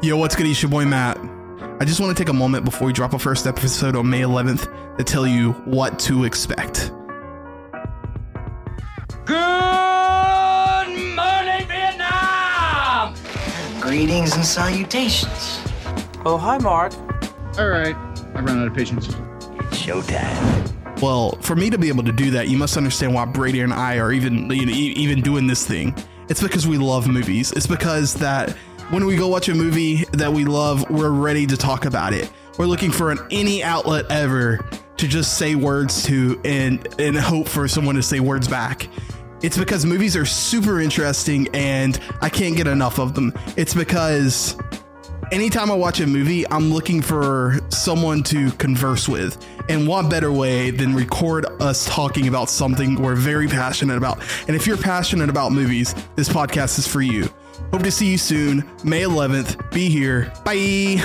Yo, what's good? It's your boy Matt. I just want to take a moment before we drop our first episode on May 11th to tell you what to expect. Good morning, Vietnam! Greetings and salutations. Oh, hi, Mark. All right, I ran out of patience. Showtime. Well, for me to be able to do that, you must understand why Brady and I are even you know, e- even doing this thing. It's because we love movies. It's because that when we go watch a movie that we love, we're ready to talk about it. We're looking for an any outlet ever to just say words to and and hope for someone to say words back. It's because movies are super interesting and I can't get enough of them. It's because anytime I watch a movie, I'm looking for someone to converse with. And what better way than record us talking about something we're very passionate about? And if you're passionate about movies, this podcast is for you. Hope to see you soon. May 11th. Be here. Bye.